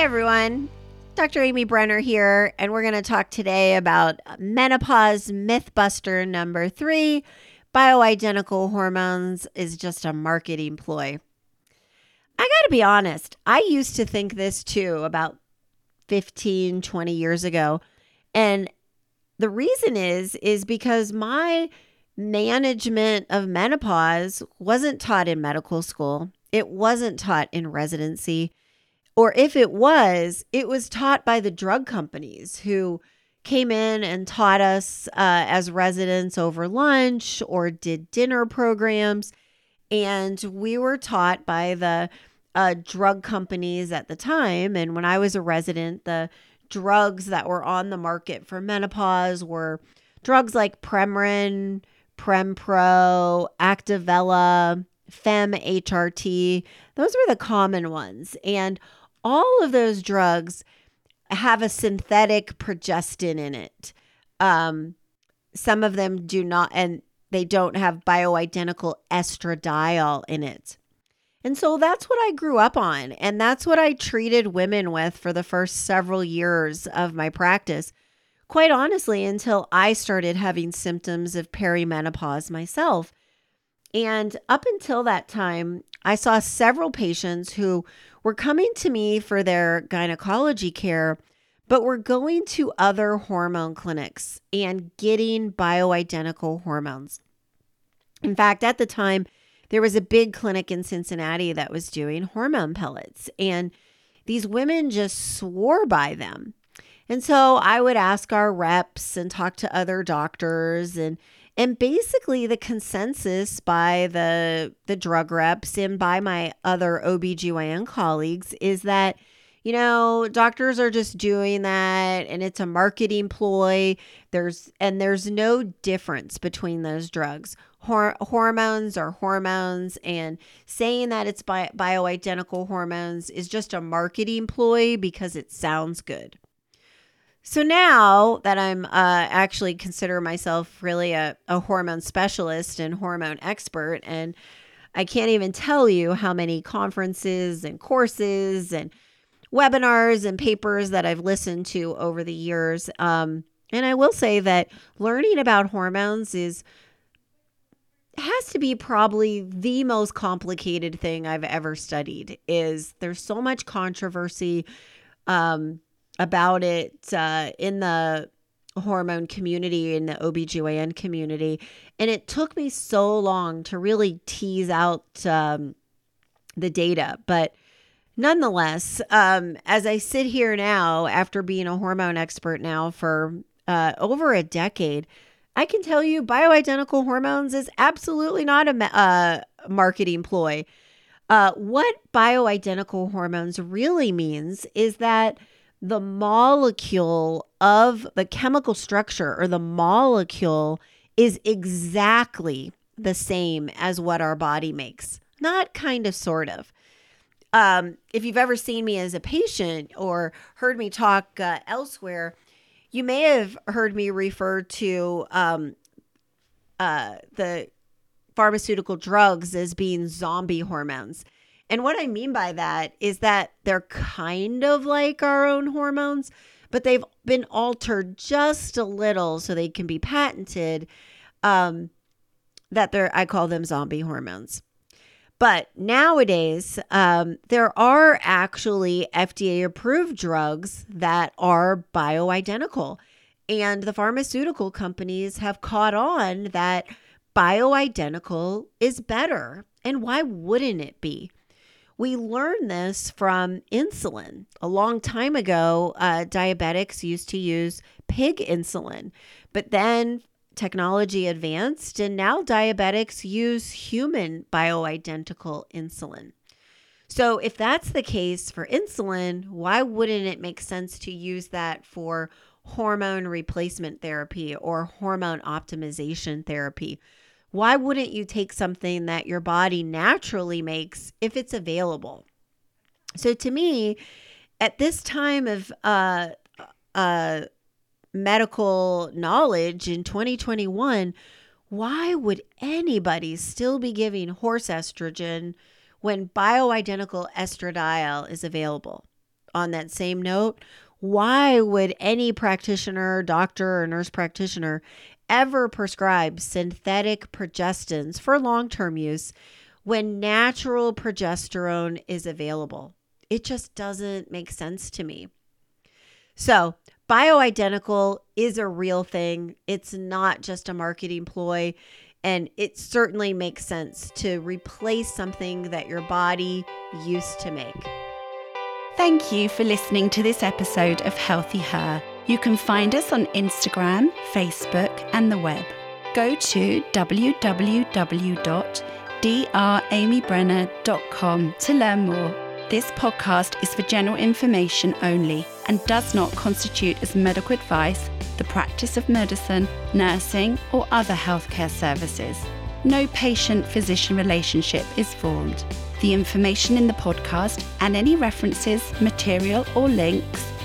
Everyone, Dr. Amy Brenner here, and we're going to talk today about menopause mythbuster number three bioidentical hormones is just a marketing ploy. I got to be honest, I used to think this too about 15, 20 years ago. And the reason is is because my management of menopause wasn't taught in medical school. It wasn't taught in residency. Or if it was, it was taught by the drug companies who came in and taught us uh, as residents over lunch or did dinner programs. And we were taught by the uh, drug companies at the time. And when I was a resident, the drugs that were on the market for menopause were drugs like Premarin, Prempro, Activella, Fem HRT. Those were the common ones. And all of those drugs have a synthetic progestin in it. Um, some of them do not, and they don't have bioidentical estradiol in it. And so that's what I grew up on. And that's what I treated women with for the first several years of my practice. Quite honestly, until I started having symptoms of perimenopause myself. And up until that time, I saw several patients who were coming to me for their gynecology care, but were going to other hormone clinics and getting bioidentical hormones. In fact, at the time, there was a big clinic in Cincinnati that was doing hormone pellets, and these women just swore by them. And so I would ask our reps and talk to other doctors and and basically the consensus by the the drug reps and by my other OBGYN colleagues is that you know doctors are just doing that and it's a marketing ploy. There's and there's no difference between those drugs. Hor- hormones are hormones and saying that it's bi- bioidentical hormones is just a marketing ploy because it sounds good so now that I'm uh, actually consider myself really a, a hormone specialist and hormone expert, and I can't even tell you how many conferences and courses and webinars and papers that I've listened to over the years. Um, and I will say that learning about hormones is has to be probably the most complicated thing I've ever studied. Is there's so much controversy. Um, about it uh, in the hormone community in the OBGYN community. And it took me so long to really tease out um, the data. But nonetheless, um, as I sit here now, after being a hormone expert now for uh, over a decade, I can tell you bioidentical hormones is absolutely not a uh, marketing ploy. Uh, what bioidentical hormones really means is that the molecule of the chemical structure or the molecule is exactly the same as what our body makes. Not kind of, sort of. Um, if you've ever seen me as a patient or heard me talk uh, elsewhere, you may have heard me refer to um, uh, the pharmaceutical drugs as being zombie hormones. And what I mean by that is that they're kind of like our own hormones, but they've been altered just a little so they can be patented. Um, that they're, I call them zombie hormones. But nowadays, um, there are actually FDA approved drugs that are bioidentical. And the pharmaceutical companies have caught on that bioidentical is better. And why wouldn't it be? We learned this from insulin. A long time ago, uh, diabetics used to use pig insulin, but then technology advanced and now diabetics use human bioidentical insulin. So, if that's the case for insulin, why wouldn't it make sense to use that for hormone replacement therapy or hormone optimization therapy? Why wouldn't you take something that your body naturally makes if it's available? So, to me, at this time of uh, uh, medical knowledge in 2021, why would anybody still be giving horse estrogen? when bioidentical estradiol is available. On that same note, why would any practitioner, doctor, or nurse practitioner ever prescribe synthetic progestins for long term use when natural progesterone is available? It just doesn't make sense to me. So, bioidentical is a real thing. It's not just a marketing ploy. And it certainly makes sense to replace something that your body used to make. Thank you for listening to this episode of Healthy Her. You can find us on Instagram, Facebook, and the web. Go to www.dramybrenner.com to learn more. This podcast is for general information only and does not constitute as medical advice the practice of medicine, nursing, or other healthcare services. No patient physician relationship is formed. The information in the podcast and any references, material, or links